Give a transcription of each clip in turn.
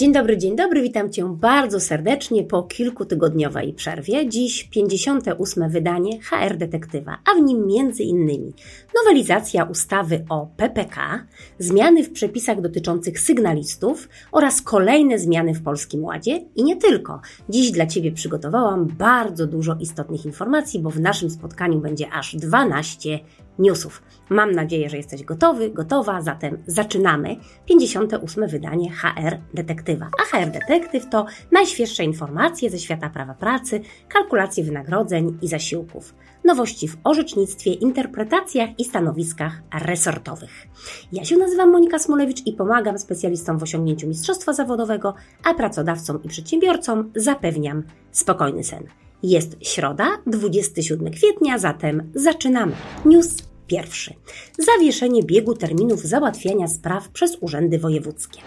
Dzień dobry, dzień dobry, witam Cię bardzo serdecznie po kilkutygodniowej przerwie. Dziś 58. wydanie HR Detektywa, a w nim między innymi nowelizacja ustawy o PPK, zmiany w przepisach dotyczących sygnalistów oraz kolejne zmiany w Polskim Ładzie i nie tylko. Dziś dla Ciebie przygotowałam bardzo dużo istotnych informacji, bo w naszym spotkaniu będzie aż 12 newsów. Mam nadzieję, że jesteś gotowy, gotowa, zatem zaczynamy 58. wydanie HR Detektywa. A HR Detektyw to najświeższe informacje ze świata prawa pracy, kalkulacje wynagrodzeń i zasiłków, nowości w orzecznictwie, interpretacjach i stanowiskach resortowych. Ja się nazywam Monika Smolewicz i pomagam specjalistom w osiągnięciu mistrzostwa zawodowego, a pracodawcom i przedsiębiorcom zapewniam spokojny sen. Jest środa, 27 kwietnia, zatem zaczynamy. News pierwszy. Zawieszenie biegu terminów załatwiania spraw przez urzędy wojewódzkie.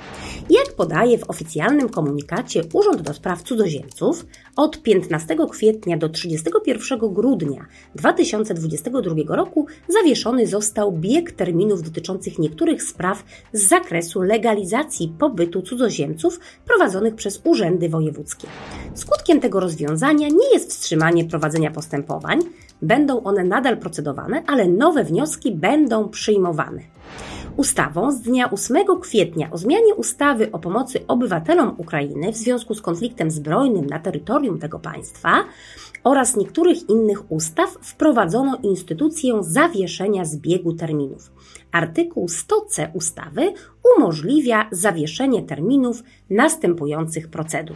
Jak podaje w oficjalnym komunikacie Urząd do Spraw Cudzoziemców, od 15 kwietnia do 31 grudnia 2022 roku zawieszony został bieg terminów dotyczących niektórych spraw z zakresu legalizacji pobytu cudzoziemców prowadzonych przez urzędy wojewódzkie. Skutkiem tego rozwiązania nie jest wstrzymanie prowadzenia postępowań, będą one nadal procedowane, ale nowe wnioski będą przyjmowane. Ustawą z dnia 8 kwietnia o zmianie ustawy o pomocy obywatelom Ukrainy w związku z konfliktem zbrojnym na terytorium tego państwa oraz niektórych innych ustaw wprowadzono instytucję zawieszenia zbiegu terminów. Artykuł 100c ustawy umożliwia zawieszenie terminów następujących procedur: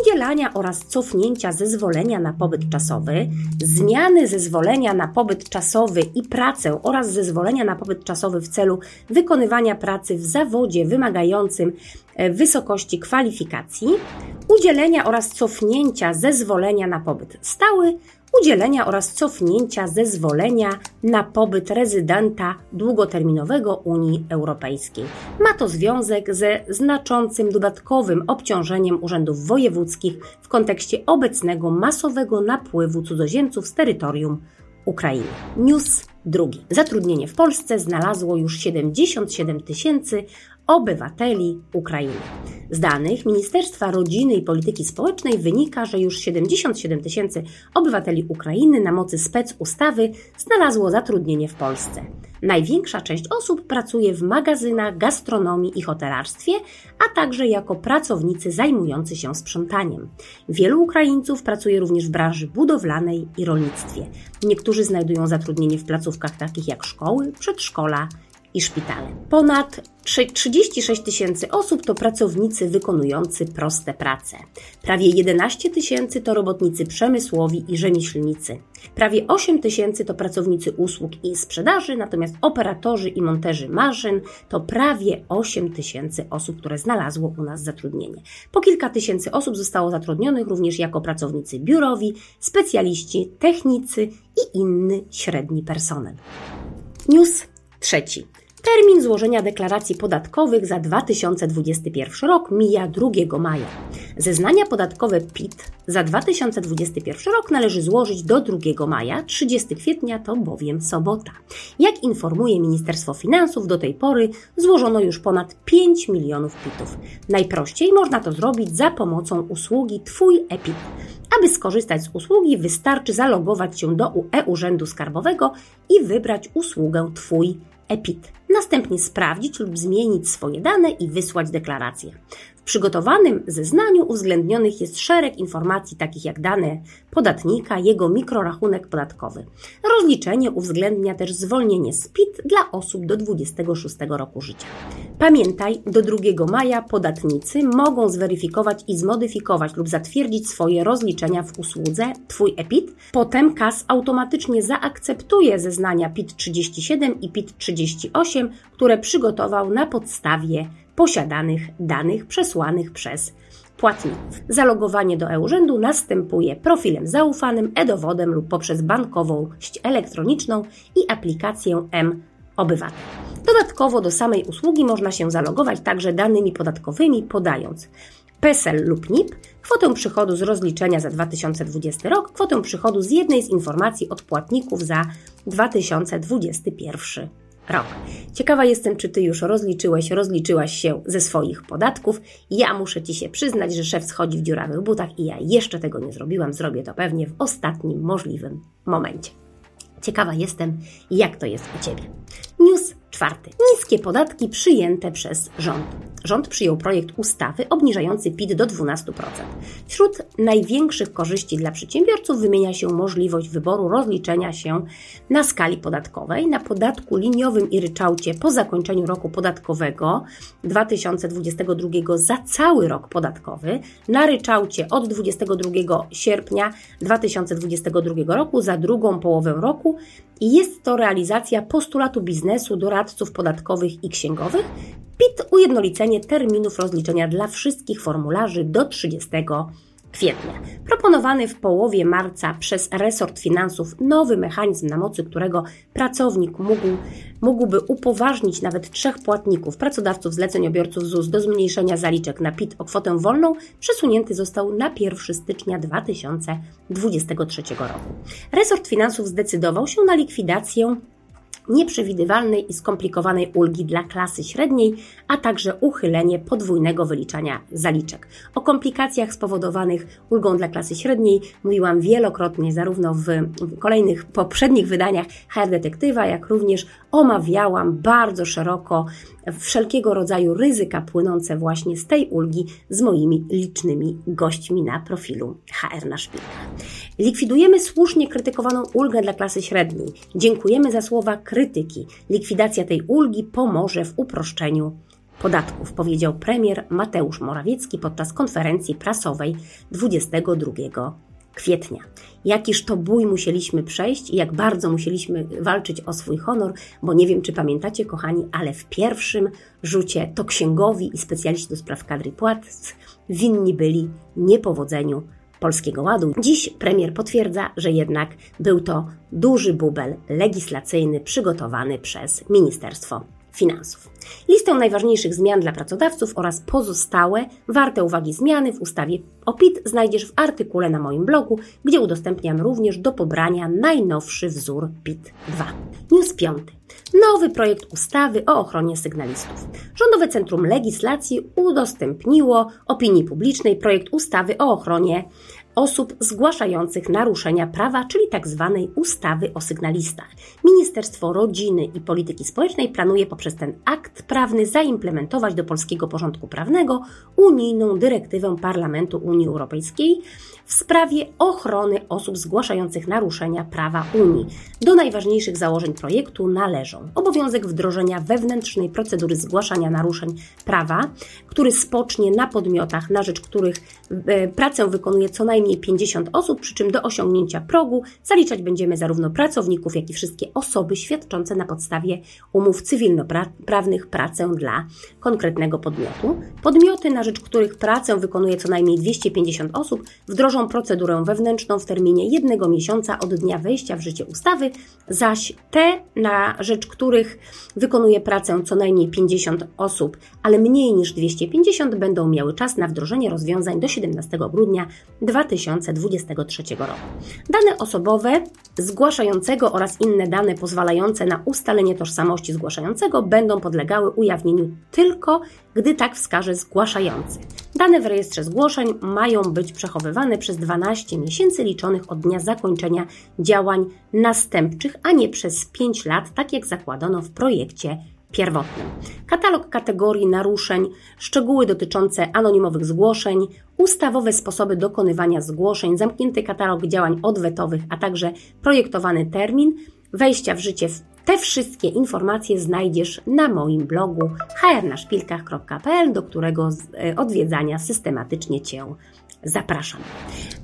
udzielania oraz cofnięcia zezwolenia na pobyt czasowy, zmiany zezwolenia na pobyt czasowy i pracę oraz zezwolenia na pobyt czasowy w celu wykonywania pracy w zawodzie wymagającym e, wysokości kwalifikacji, udzielenia oraz cofnięcia zezwolenia na pobyt stały, udzielenia oraz cofnięcia zezwolenia na pobyt rezydenta długoterminowego Unii Europejskiej. Ma to związek ze znaczącym dodatkowym obciążeniem urzędów wojewódzkich w kontekście obecnego masowego napływu cudzoziemców z terytorium Ukrainy. News drugi. Zatrudnienie w Polsce znalazło już 77 tysięcy obywateli Ukrainy. Z danych Ministerstwa Rodziny i Polityki Społecznej wynika, że już 77 tysięcy obywateli Ukrainy na mocy spec ustawy znalazło zatrudnienie w Polsce. Największa część osób pracuje w magazynach, gastronomii i hotelarstwie, a także jako pracownicy zajmujący się sprzątaniem. Wielu Ukraińców pracuje również w branży budowlanej i rolnictwie. Niektórzy znajdują zatrudnienie w placówkach takich jak szkoły, przedszkola i szpitale. Ponad 36 tysięcy osób to pracownicy wykonujący proste prace. Prawie 11 tysięcy to robotnicy przemysłowi i rzemieślnicy. Prawie 8 tysięcy to pracownicy usług i sprzedaży, natomiast operatorzy i monterzy maszyn to prawie 8 tysięcy osób, które znalazło u nas zatrudnienie. Po kilka tysięcy osób zostało zatrudnionych również jako pracownicy biurowi, specjaliści, technicy i inny średni personel. News trzeci. Termin złożenia deklaracji podatkowych za 2021 rok mija 2 maja. Zeznania podatkowe PIT za 2021 rok należy złożyć do 2 maja, 30 kwietnia to bowiem sobota. Jak informuje Ministerstwo Finansów, do tej pory złożono już ponad 5 milionów PITów. Najprościej można to zrobić za pomocą usługi Twój EPIT. Aby skorzystać z usługi, wystarczy zalogować się do e-Urzędu Skarbowego i wybrać usługę Twój EPIT. Następnie sprawdzić lub zmienić swoje dane i wysłać deklarację przygotowanym zeznaniu uwzględnionych jest szereg informacji takich jak dane podatnika, jego mikrorachunek podatkowy. Rozliczenie uwzględnia też zwolnienie z PIT dla osób do 26 roku życia. Pamiętaj, do 2 maja podatnicy mogą zweryfikować i zmodyfikować lub zatwierdzić swoje rozliczenia w usłudze Twój EPIT. Potem KAS automatycznie zaakceptuje zeznania PIT 37 i PIT 38, które przygotował na podstawie posiadanych danych przesłanych przez płatników. Zalogowanie do e-urzędu następuje profilem zaufanym, e-dowodem lub poprzez bankowość elektroniczną i aplikację M-Obywatel. Dodatkowo do samej usługi można się zalogować także danymi podatkowymi, podając PESEL lub NIP, kwotę przychodu z rozliczenia za 2020 rok, kwotę przychodu z jednej z informacji od płatników za 2021 rok. Ciekawa jestem, czy Ty już rozliczyłeś, rozliczyłaś się ze swoich podatków. Ja muszę Ci się przyznać, że szef schodzi w dziurawych butach i ja jeszcze tego nie zrobiłam. Zrobię to pewnie w ostatnim możliwym momencie. Ciekawa jestem, jak to jest u Ciebie. News czwarty. Niskie podatki przyjęte przez rząd. Rząd przyjął projekt ustawy obniżający PIT do 12%. Wśród największych korzyści dla przedsiębiorców wymienia się możliwość wyboru rozliczenia się na skali podatkowej na podatku liniowym i ryczałcie po zakończeniu roku podatkowego 2022 za cały rok podatkowy, na ryczałcie od 22 sierpnia 2022 roku za drugą połowę roku i jest to realizacja postulatu biznesu, doradców podatkowych i księgowych. PIT ujednolicenie terminów rozliczenia dla wszystkich formularzy do 30 kwietnia. Proponowany w połowie marca przez resort finansów nowy mechanizm, na mocy którego pracownik mógł, mógłby upoważnić nawet trzech płatników, pracodawców, zleceniobiorców ZUS do zmniejszenia zaliczek na PIT o kwotę wolną, przesunięty został na 1 stycznia 2023 roku. Resort finansów zdecydował się na likwidację nieprzewidywalnej i skomplikowanej ulgi dla klasy średniej, a także uchylenie podwójnego wyliczania zaliczek. O komplikacjach spowodowanych ulgą dla klasy średniej mówiłam wielokrotnie, zarówno w kolejnych poprzednich wydaniach HR Detektywa, jak również omawiałam bardzo szeroko wszelkiego rodzaju ryzyka płynące właśnie z tej ulgi z moimi licznymi gośćmi na profilu HR na szpilkach. Likwidujemy słusznie krytykowaną ulgę dla klasy średniej. Dziękujemy za słowa krytyki. Likwidacja tej ulgi pomoże w uproszczeniu podatków, powiedział premier Mateusz Morawiecki podczas konferencji prasowej 22 kwietnia. Jakiż to bój musieliśmy przejść i jak bardzo musieliśmy walczyć o swój honor, bo nie wiem, czy pamiętacie, kochani, ale w pierwszym rzucie to księgowi i specjaliści do spraw kadry płac winni byli niepowodzeniu Polskiego Ładu. Dziś premier potwierdza, że jednak był to duży bubel legislacyjny przygotowany przez Ministerstwo Finansów. Listę najważniejszych zmian dla pracodawców oraz pozostałe, warte uwagi zmiany w ustawie o PIT znajdziesz w artykule na moim blogu, gdzie udostępniam również do pobrania najnowszy wzór PIT 2. News 5. Nowy projekt ustawy o ochronie sygnalistów. Rządowe Centrum Legislacji udostępniło opinii publicznej projekt ustawy o ochronie osób zgłaszających naruszenia prawa, czyli tzw. Tak ustawy o sygnalistach. Ministerstwo Rodziny i Polityki Społecznej planuje poprzez ten akt prawny zaimplementować do polskiego porządku prawnego unijną dyrektywę Parlamentu Unii Europejskiej w sprawie ochrony osób zgłaszających naruszenia prawa Unii. Do najważniejszych założeń projektu należą obowiązek wdrożenia wewnętrznej procedury zgłaszania naruszeń prawa, który spocznie na podmiotach, na rzecz których e, pracę wykonuje co najmniej 50 osób, przy czym do osiągnięcia progu zaliczać będziemy zarówno pracowników, jak i wszystkie osoby świadczące na podstawie umów cywilnoprawnych pracę dla konkretnego podmiotu. Podmioty, na rzecz których pracę wykonuje co najmniej 250 osób, wdrożą procedurę wewnętrzną w terminie jednego miesiąca od dnia wejścia w życie ustawy, zaś te, na rzecz których wykonuje pracę co najmniej 50 osób, ale mniej niż 250, będą miały czas na wdrożenie rozwiązań do 17 grudnia 2023 roku. Dane osobowe zgłaszającego oraz inne dane pozwalające na ustalenie tożsamości zgłaszającego będą podlegały ujawnieniu tylko, gdy tak wskaże zgłaszający. Dane w rejestrze zgłoszeń mają być przechowywane przez 12 miesięcy liczonych od dnia zakończenia działań następczych, a nie przez 5 lat, tak jak zakładano w projekcie pierwotnym. Katalog kategorii naruszeń, szczegóły dotyczące anonimowych zgłoszeń, ustawowe sposoby dokonywania zgłoszeń, zamknięty katalog działań odwetowych, a także projektowany termin wejścia w życie. Te wszystkie informacje znajdziesz na moim blogu hrnaszpilkach.pl, do którego e, odwiedzania systematycznie Cię zapraszam.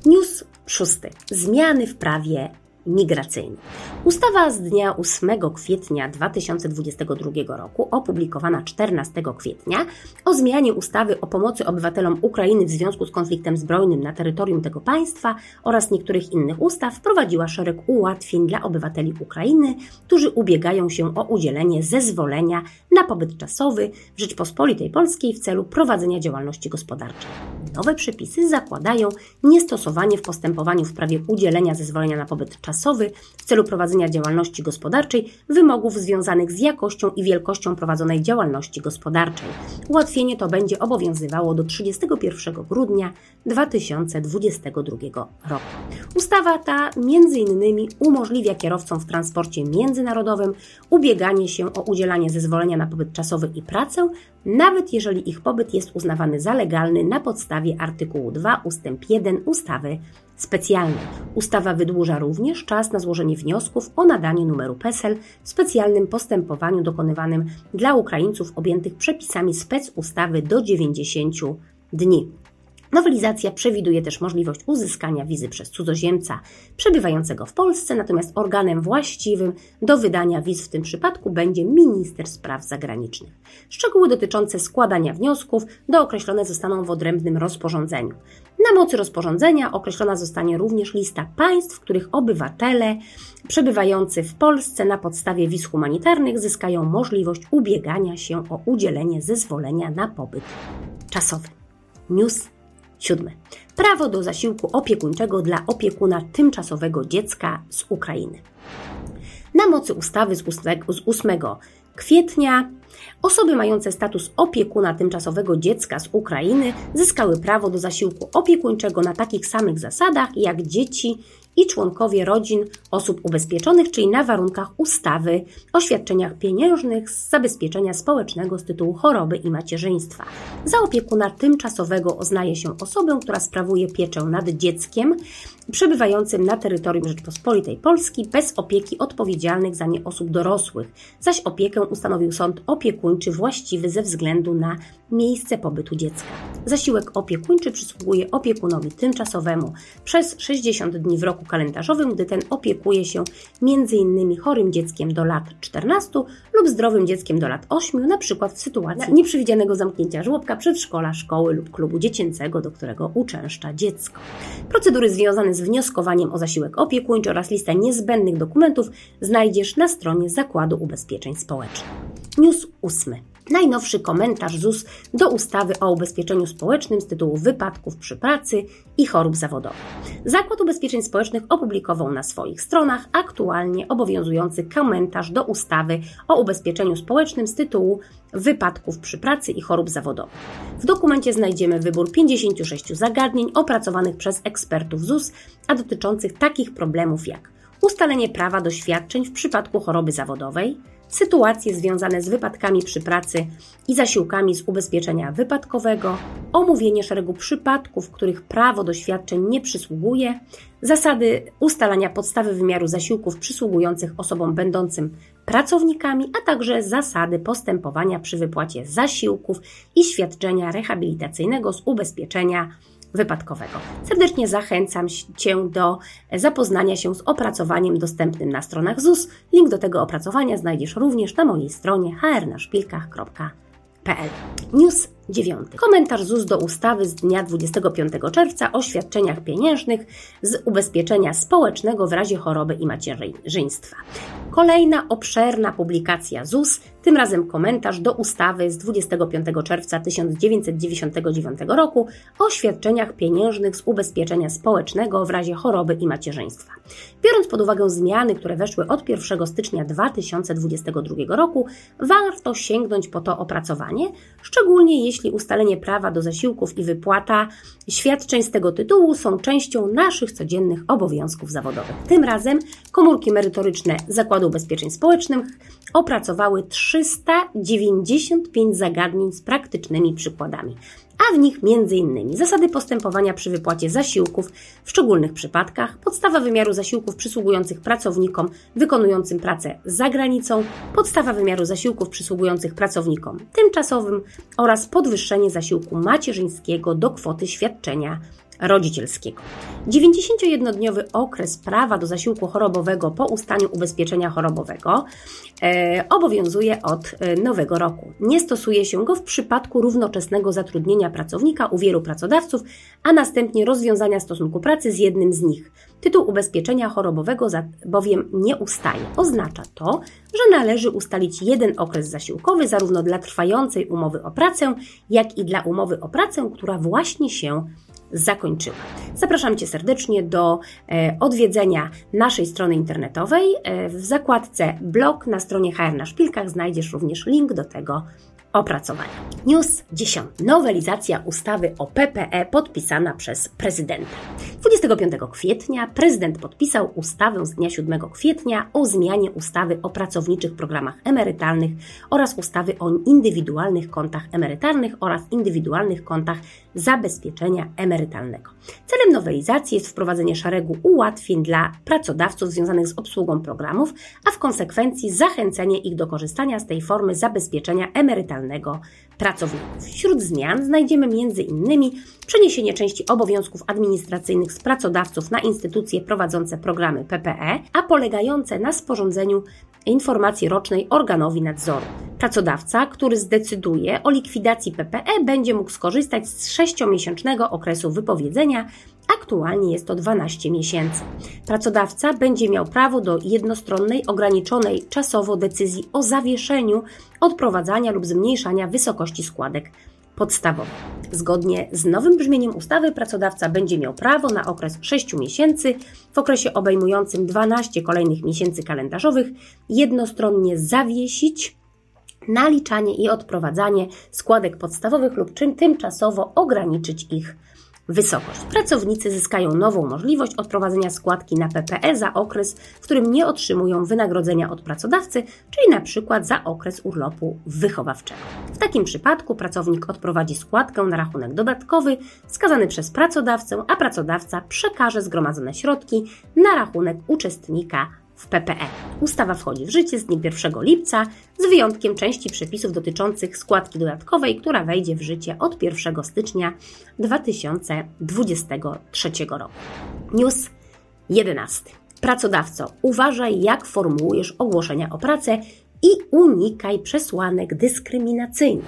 News szósty. Zmiany w prawie migracyjny. Ustawa z dnia 8 kwietnia 2022 roku, opublikowana 14 kwietnia, o zmianie ustawy o pomocy obywatelom Ukrainy w związku z konfliktem zbrojnym na terytorium tego państwa oraz niektórych innych ustaw, wprowadziła szereg ułatwień dla obywateli Ukrainy, którzy ubiegają się o udzielenie zezwolenia na pobyt czasowy w Rzeczpospolitej Polskiej w celu prowadzenia działalności gospodarczej. Nowe przepisy zakładają niestosowanie w postępowaniu w sprawie udzielenia zezwolenia na pobyt czasowy w celu prowadzenia działalności gospodarczej wymogów związanych z jakością i wielkością prowadzonej działalności gospodarczej. Ułatwienie to będzie obowiązywało do 31 grudnia 2022 roku. Ustawa ta innymi umożliwia kierowcom w transporcie międzynarodowym ubieganie się o udzielanie zezwolenia na pobyt czasowy i pracę, nawet jeżeli ich pobyt jest uznawany za legalny na podstawie artykułu 2 ust. 1 ustawy specjalnej. Ustawa wydłuża również czas na złożenie wniosków o nadanie numeru PESEL w specjalnym postępowaniu dokonywanym dla Ukraińców objętych przepisami specustawy do 90 dni. Nowelizacja przewiduje też możliwość uzyskania wizy przez cudzoziemca przebywającego w Polsce, natomiast organem właściwym do wydania wiz w tym przypadku będzie minister spraw zagranicznych. Szczegóły dotyczące składania wniosków dookreślone zostaną w odrębnym rozporządzeniu. Na mocy rozporządzenia określona zostanie również lista państw, w których obywatele przebywający w Polsce na podstawie wiz humanitarnych zyskają możliwość ubiegania się o udzielenie zezwolenia na pobyt czasowy. News Siódmy. Prawo do zasiłku opiekuńczego dla opiekuna tymczasowego dziecka z Ukrainy. Na mocy ustawy z 8 kwietnia osoby mające status opiekuna tymczasowego dziecka z Ukrainy zyskały prawo do zasiłku opiekuńczego na takich samych zasadach jak dzieci i członkowie rodzin osób ubezpieczonych, czyli na warunkach ustawy o świadczeniach pieniężnych z zabezpieczenia społecznego z tytułu choroby i macierzyństwa. Za opiekuna tymczasowego uznaje się osobę, która sprawuje pieczę nad dzieckiem przebywającym na terytorium Rzeczpospolitej Polski bez opieki odpowiedzialnych za nie osób dorosłych, zaś opiekę ustanowił sąd opiekuńczy właściwy ze względu na miejsce pobytu dziecka. Zasiłek opiekuńczy przysługuje opiekunowi tymczasowemu przez 60 dni w roku kalendarzowym, gdy ten opiekuje się m.in. chorym dzieckiem do lat 14 lub zdrowym dzieckiem do lat 8, na przykład w sytuacji nieprzewidzianego zamknięcia żłobka, przedszkola, szkoły lub klubu dziecięcego, do którego uczęszcza dziecko. Procedury związane z wnioskowaniem o zasiłek opiekuńczy oraz listę niezbędnych dokumentów znajdziesz na stronie Zakładu Ubezpieczeń Społecznych. News 8. Najnowszy komentarz ZUS do ustawy o ubezpieczeniu społecznym z tytułu wypadków przy pracy i chorób zawodowych. Zakład Ubezpieczeń Społecznych opublikował na swoich stronach aktualnie obowiązujący komentarz do ustawy o ubezpieczeniu społecznym z tytułu wypadków przy pracy i chorób zawodowych. W dokumencie znajdziemy wybór 56 zagadnień opracowanych przez ekspertów ZUS, a dotyczących takich problemów jak ustalenie prawa do świadczeń w przypadku choroby zawodowej, sytuacje związane z wypadkami przy pracy i zasiłkami z ubezpieczenia wypadkowego, omówienie szeregu przypadków, w których prawo do świadczeń nie przysługuje, zasady ustalania podstawy wymiaru zasiłków przysługujących osobom będącym pracownikami, a także zasady postępowania przy wypłacie zasiłków i świadczenia rehabilitacyjnego z ubezpieczenia wypadkowego. Serdecznie zachęcam Cię do zapoznania się z opracowaniem dostępnym na stronach ZUS. Link do tego opracowania znajdziesz również na mojej stronie hrnaszpilkach.pl. News 9. Komentarz ZUS do ustawy z dnia 25 czerwca o świadczeniach pieniężnych z ubezpieczenia społecznego w razie choroby i macierzyństwa. Kolejna obszerna publikacja ZUS, tym razem komentarz do ustawy z 25 czerwca 1999 roku o świadczeniach pieniężnych z ubezpieczenia społecznego w razie choroby i macierzyństwa. Biorąc pod uwagę zmiany, które weszły od 1 stycznia 2022 roku, warto sięgnąć po to opracowanie, szczególnie jeśli ustalenie prawa do zasiłków i wypłata świadczeń z tego tytułu są częścią naszych codziennych obowiązków zawodowych. Tym razem komórki merytoryczne Zakładu Ubezpieczeń Społecznych opracowały 395 zagadnień z praktycznymi przykładami a w nich m.in. zasady postępowania przy wypłacie zasiłków w szczególnych przypadkach, podstawa wymiaru zasiłków przysługujących pracownikom wykonującym pracę za granicą, podstawa wymiaru zasiłków przysługujących pracownikom tymczasowym oraz podwyższenie zasiłku macierzyńskiego do kwoty świadczenia rodzicielskiego. 91-dniowy okres prawa do zasiłku chorobowego po ustaniu ubezpieczenia chorobowego e, obowiązuje od e, nowego roku. Nie stosuje się go w przypadku równoczesnego zatrudnienia pracownika u wielu pracodawców, a następnie rozwiązania stosunku pracy z jednym z nich. Tytuł ubezpieczenia chorobowego bowiem nie ustaje. Oznacza to, że należy ustalić jeden okres zasiłkowy zarówno dla trwającej umowy o pracę, jak i dla umowy o pracę, która właśnie się zakończyła. Zapraszam Cię serdecznie do e, odwiedzenia naszej strony internetowej. E, w zakładce blog na stronie HR na Szpilkach znajdziesz również link do tego opracowania. News 10. Nowelizacja ustawy o PPE podpisana przez prezydenta. 25 kwietnia prezydent podpisał ustawę z dnia 7 kwietnia o zmianie ustawy o pracowniczych programach emerytalnych oraz ustawy o indywidualnych kontach emerytalnych oraz indywidualnych kontach zabezpieczenia emerytalnego. Celem nowelizacji jest wprowadzenie szeregu ułatwień dla pracodawców związanych z obsługą programów, a w konsekwencji zachęcenie ich do korzystania z tej formy zabezpieczenia emerytalnego pracowników. Wśród zmian znajdziemy m.in. przeniesienie części obowiązków administracyjnych z pracodawców na instytucje prowadzące programy PPE, a polegające na sporządzeniu informacji rocznej organowi nadzoru. Pracodawca, który zdecyduje o likwidacji PPE, będzie mógł skorzystać z sześciomiesięcznego okresu wypowiedzenia. Aktualnie jest to 12 miesięcy. Pracodawca będzie miał prawo do jednostronnej, ograniczonej czasowo decyzji o zawieszeniu odprowadzania lub zmniejszania wysokości składek podstawowych. Zgodnie z nowym brzmieniem ustawy pracodawca będzie miał prawo na okres 6 miesięcy, w okresie obejmującym 12 kolejnych miesięcy kalendarzowych, jednostronnie zawiesić naliczanie i odprowadzanie składek podstawowych lub czym tymczasowo ograniczyć ich wysokość. Pracownicy zyskają nową możliwość odprowadzenia składki na PPE za okres, w którym nie otrzymują wynagrodzenia od pracodawcy, czyli na przykład za okres urlopu wychowawczego. W takim przypadku pracownik odprowadzi składkę na rachunek dodatkowy wskazany przez pracodawcę, a pracodawca przekaże zgromadzone środki na rachunek uczestnika w PPE. Ustawa wchodzi w życie z dniem 1 lipca, z wyjątkiem części przepisów dotyczących składki dodatkowej, która wejdzie w życie od 1 stycznia 2023 roku. News 11. Pracodawco, uważaj, jak formułujesz ogłoszenia o pracę i unikaj przesłanek dyskryminacyjnych.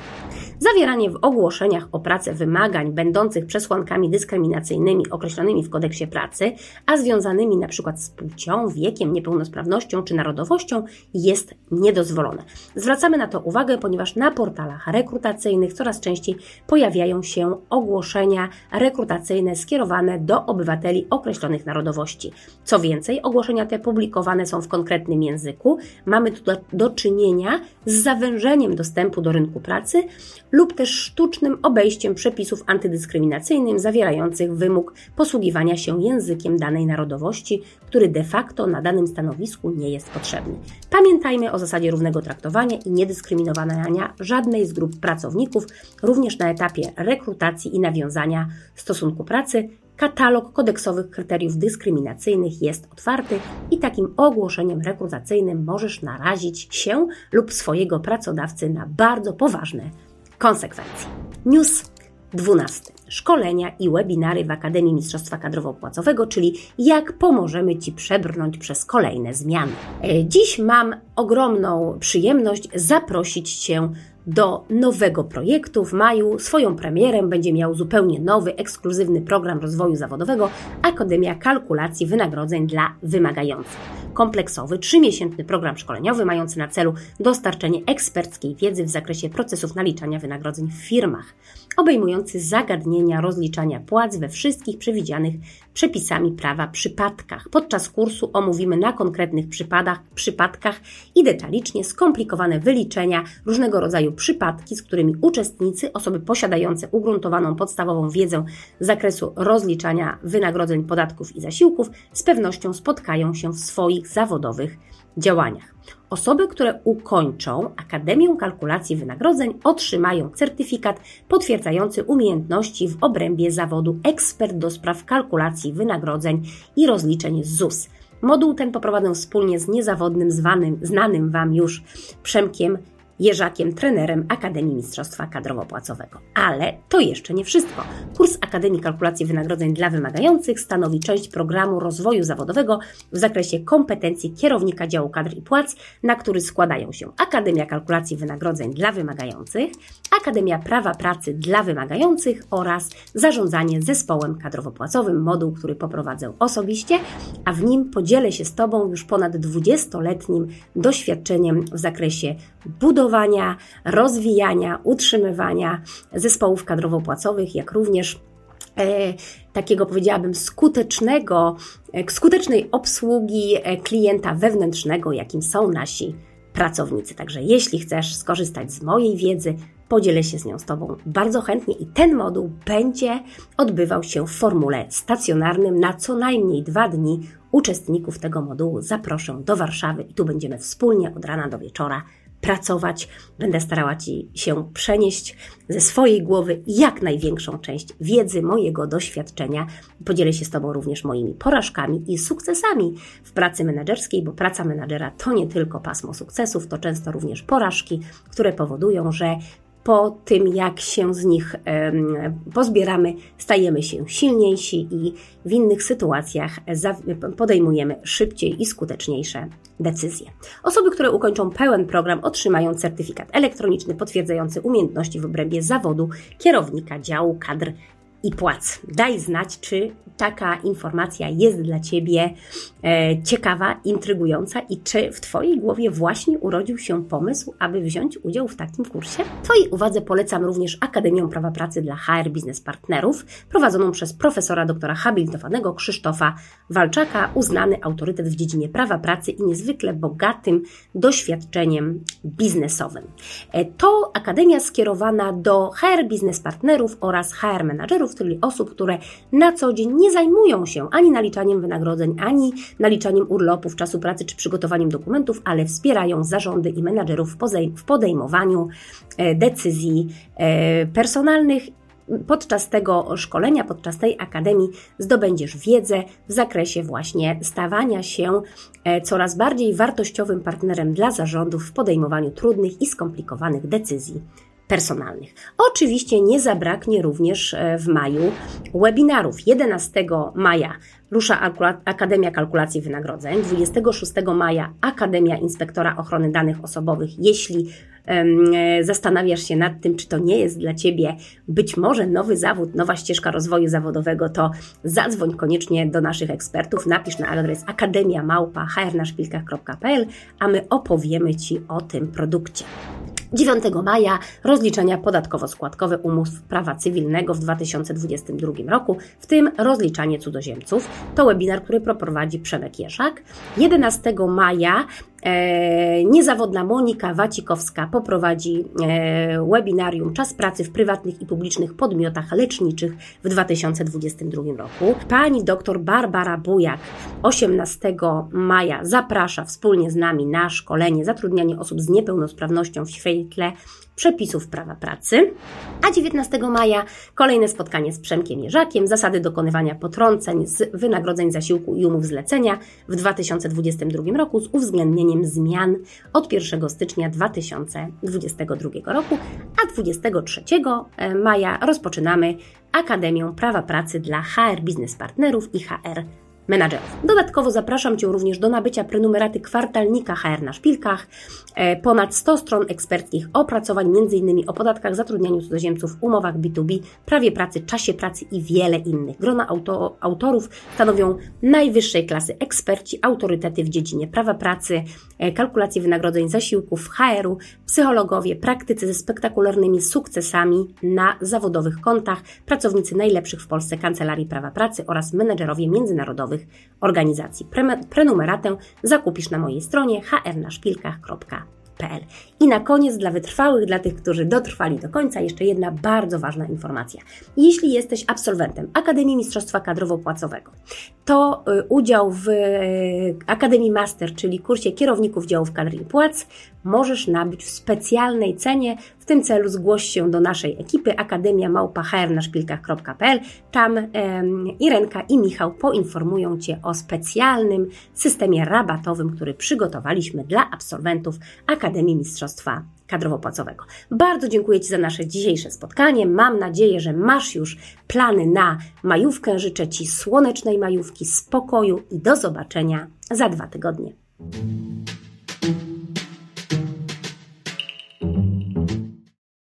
Zawieranie w ogłoszeniach o pracę wymagań będących przesłankami dyskryminacyjnymi określonymi w kodeksie pracy, a związanymi np. z płcią, wiekiem, niepełnosprawnością czy narodowością jest niedozwolone. Zwracamy na to uwagę, ponieważ na portalach rekrutacyjnych coraz częściej pojawiają się ogłoszenia rekrutacyjne skierowane do obywateli określonych narodowości. Co więcej, ogłoszenia te publikowane są w konkretnym języku. Mamy tu do, do czynienia z zawężeniem dostępu do rynku pracy lub też sztucznym obejściem przepisów antydyskryminacyjnych zawierających wymóg posługiwania się językiem danej narodowości, który de facto na danym stanowisku nie jest potrzebny. Pamiętajmy o zasadzie równego traktowania i niedyskryminowania żadnej z grup pracowników, również na etapie rekrutacji i nawiązania stosunku pracy, Katalog kodeksowych kryteriów dyskryminacyjnych jest otwarty i takim ogłoszeniem rekrutacyjnym możesz narazić się lub swojego pracodawcy na bardzo poważne konsekwencje. News 12. Szkolenia i webinary w Akademii Mistrzostwa Kadrowo-Płacowego, czyli jak pomożemy Ci przebrnąć przez kolejne zmiany. E, dziś mam ogromną przyjemność zaprosić Cię do nowego projektu. W maju swoją premierę będzie miał zupełnie nowy, ekskluzywny program rozwoju zawodowego Akademia Kalkulacji Wynagrodzeń dla Wymagających. Kompleksowy, trzymiesięczny program szkoleniowy mający na celu dostarczenie eksperckiej wiedzy w zakresie procesów naliczania wynagrodzeń w firmach obejmujący zagadnienia rozliczania płac we wszystkich przewidzianych przepisami prawa przypadkach. Podczas kursu omówimy na konkretnych przypadach, przypadkach i detalicznie skomplikowane wyliczenia, różnego rodzaju przypadki, z którymi uczestnicy, osoby posiadające ugruntowaną podstawową wiedzę z zakresu rozliczania wynagrodzeń, podatków i zasiłków, z pewnością spotkają się w swoich zawodowych działaniach. Osoby, które ukończą Akademię Kalkulacji Wynagrodzeń, otrzymają certyfikat potwierdzający umiejętności w obrębie zawodu ekspert do spraw kalkulacji wynagrodzeń i rozliczeń ZUS. Moduł ten poprowadzę wspólnie z niezawodnym, zwanym, znanym Wam już Przemkiem Jerzakiem, trenerem Akademii Mistrzostwa Kadrowo-Płacowego. Ale to jeszcze nie wszystko. Kurs Akademii Kalkulacji Wynagrodzeń dla Wymagających stanowi część programu rozwoju zawodowego w zakresie kompetencji kierownika działu kadr i płac, na który składają się Akademia Kalkulacji Wynagrodzeń dla Wymagających, Akademia Prawa Pracy dla Wymagających oraz Zarządzanie zespołem kadrowo-płacowym, moduł, który poprowadzę osobiście, a w nim podzielę się z Tobą już ponad 20-letnim doświadczeniem w zakresie budowania, rozwijania, utrzymywania zespołów kadrowo-płacowych, jak również e, takiego powiedziałabym skutecznego, e, skutecznej obsługi e, klienta wewnętrznego, jakim są nasi pracownicy. Także jeśli chcesz skorzystać z mojej wiedzy, podzielę się z nią z Tobą bardzo chętnie i ten moduł będzie odbywał się w formule stacjonarnym na co najmniej dwa dni. Uczestników tego modułu zaproszę do Warszawy i tu będziemy wspólnie od rana do wieczora pracować. Będę starała Ci się przenieść ze swojej głowy jak największą część wiedzy, mojego doświadczenia. Podzielę się z Tobą również moimi porażkami i sukcesami w pracy menedżerskiej, bo praca menadżera to nie tylko pasmo sukcesów, to często również porażki, które powodują, że po tym, jak się z nich pozbieramy, stajemy się silniejsi i w innych sytuacjach podejmujemy szybciej i skuteczniejsze decyzje. Osoby, które ukończą pełen program, otrzymają certyfikat elektroniczny potwierdzający umiejętności w obrębie zawodu kierownika działu kadr i płac. Daj znać, czy taka informacja jest dla Ciebie e, ciekawa, intrygująca i czy w Twojej głowie właśnie urodził się pomysł, aby wziąć udział w takim kursie? Twojej uwadze polecam również Akademię Prawa Pracy dla HR Biznes Partnerów, prowadzoną przez profesora doktora habilitowanego Krzysztofa Walczaka, uznany autorytet w dziedzinie prawa pracy i niezwykle bogatym doświadczeniem biznesowym. E, to akademia skierowana do HR Biznes Partnerów oraz HR menadżerów, czyli osób, które na co dzień nie zajmują się ani naliczaniem wynagrodzeń, ani naliczaniem urlopów, czasu pracy czy przygotowaniem dokumentów, ale wspierają zarządy i menadżerów w podejmowaniu e, decyzji e, personalnych. Podczas tego szkolenia, podczas tej akademii zdobędziesz wiedzę w zakresie właśnie stawania się e, coraz bardziej wartościowym partnerem dla zarządów w podejmowaniu trudnych i skomplikowanych decyzji personalnych. Oczywiście nie zabraknie również e, w maju webinarów. 11 maja rusza Akademia Kalkulacji Wynagrodzeń, 26 maja Akademia Inspektora Ochrony Danych Osobowych. Jeśli e, zastanawiasz się nad tym, czy to nie jest dla Ciebie być może nowy zawód, nowa ścieżka rozwoju zawodowego, to zadzwoń koniecznie do naszych ekspertów, napisz na adres akademia małpa a my opowiemy Ci o tym produkcie. 9 maja rozliczenia podatkowo-składkowe umów prawa cywilnego w 2022 roku, w tym rozliczanie cudzoziemców. To webinar, który prowadzi Przemek Jeszak. 11 maja niezawodna Monika Wacikowska poprowadzi e, webinarium Czas pracy w prywatnych i publicznych podmiotach leczniczych w 2022 roku. Pani dr Barbara Bujak 18 maja zaprasza wspólnie z nami na szkolenie zatrudnianie osób z niepełnosprawnością w świetle przepisów prawa pracy. A 19 maja kolejne spotkanie z Przemkiem Jerzakiem, zasady dokonywania potrąceń z wynagrodzeń zasiłku i umów zlecenia w 2022 roku z uwzględnieniem zmian od 1 stycznia 2022 roku, a 23 maja rozpoczynamy Akademię Prawa Pracy dla HR Biznes Partnerów i HR menadżerów. Dodatkowo zapraszam Cię również do nabycia prenumeraty kwartalnika HR na szpilkach. E, ponad 100 stron eksperckich opracowań, m.in. o podatkach, zatrudnianiu cudzoziemców, umowach B2B, prawie pracy, czasie pracy i wiele innych. Grona auto, autorów stanowią najwyższej klasy eksperci, autorytety w dziedzinie prawa pracy, e, kalkulacji wynagrodzeń zasiłków, HR-u, psychologowie, praktycy ze spektakularnymi sukcesami na zawodowych kontach, pracownicy najlepszych w Polsce kancelarii prawa pracy oraz menedżerowie międzynarodowych organizacji. Prenumeratę zakupisz na mojej stronie hrnaszpilkach.pl. I na koniec dla wytrwałych, dla tych, którzy dotrwali do końca, jeszcze jedna bardzo ważna informacja. Jeśli jesteś absolwentem Akademii Mistrzostwa Kadrowo-Płacowego, to y, udział w y, Akademii Master, czyli kursie kierowników działów kadr i płac, możesz nabyć w specjalnej cenie. W tym celu zgłoś się do naszej ekipy Akademia Małpa HR na. Tam Irenka i Michał poinformują Cię o specjalnym systemie rabatowym, który przygotowaliśmy dla absolwentów Akademii Mistrzostwa kadrowo-płacowego. Bardzo dziękuję Ci za nasze dzisiejsze spotkanie. Mam nadzieję, że masz już plany na majówkę. Życzę Ci słonecznej majówki, spokoju i do zobaczenia za dwa tygodnie.